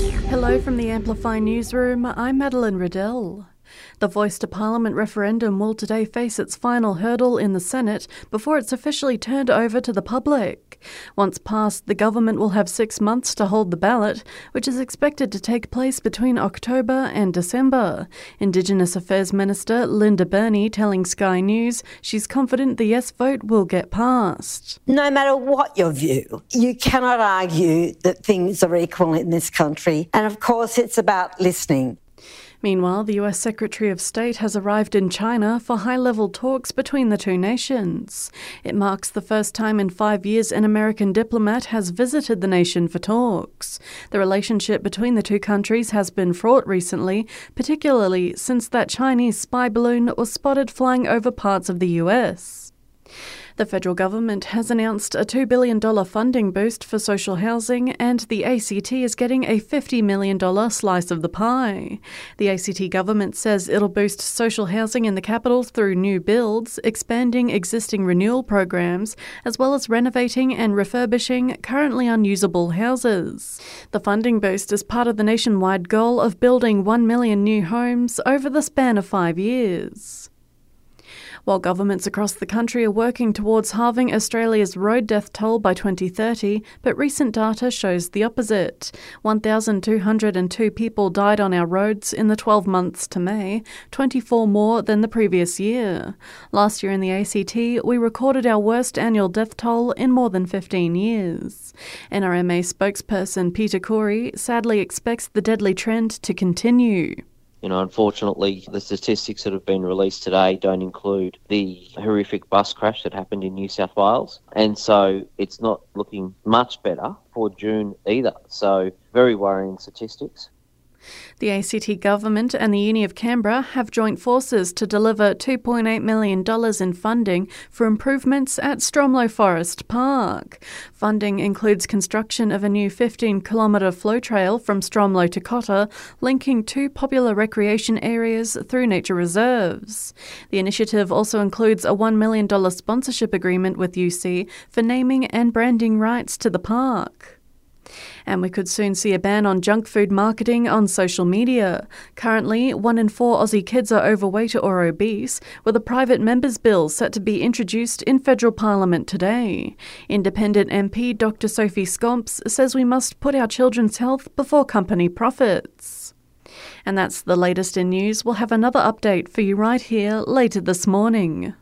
Hello from the Amplify newsroom. I'm Madeline Riddell. The Voice to Parliament referendum will today face its final hurdle in the Senate before it's officially turned over to the public. Once passed, the government will have six months to hold the ballot, which is expected to take place between October and December. Indigenous Affairs Minister Linda Burney telling Sky News she's confident the yes vote will get passed. No matter what your view, you cannot argue that things are equal in this country. And of course, it's about listening. Meanwhile, the US Secretary of State has arrived in China for high level talks between the two nations. It marks the first time in five years an American diplomat has visited the nation for talks. The relationship between the two countries has been fraught recently, particularly since that Chinese spy balloon was spotted flying over parts of the US. The federal government has announced a $2 billion funding boost for social housing, and the ACT is getting a $50 million slice of the pie. The ACT government says it'll boost social housing in the capital through new builds, expanding existing renewal programs, as well as renovating and refurbishing currently unusable houses. The funding boost is part of the nationwide goal of building 1 million new homes over the span of five years while governments across the country are working towards halving Australia's road death toll by 2030, but recent data shows the opposite. 1,202 people died on our roads in the 12 months to May, 24 more than the previous year. Last year in the ACT, we recorded our worst annual death toll in more than 15 years. NRMA spokesperson Peter Khoury sadly expects the deadly trend to continue. You know, unfortunately, the statistics that have been released today don't include the horrific bus crash that happened in New South Wales. And so it's not looking much better for June either. So, very worrying statistics. The ACT government and the Uni of Canberra have joined forces to deliver $2.8 million in funding for improvements at Stromlo Forest Park. Funding includes construction of a new 15 kilometre flow trail from Stromlo to Cotter, linking two popular recreation areas through nature reserves. The initiative also includes a $1 million sponsorship agreement with UC for naming and branding rights to the park. And we could soon see a ban on junk food marketing on social media. Currently, one in four Aussie kids are overweight or obese, with a private members' bill set to be introduced in federal parliament today. Independent MP Dr. Sophie Scamps says we must put our children's health before company profits. And that's the latest in news. We'll have another update for you right here later this morning.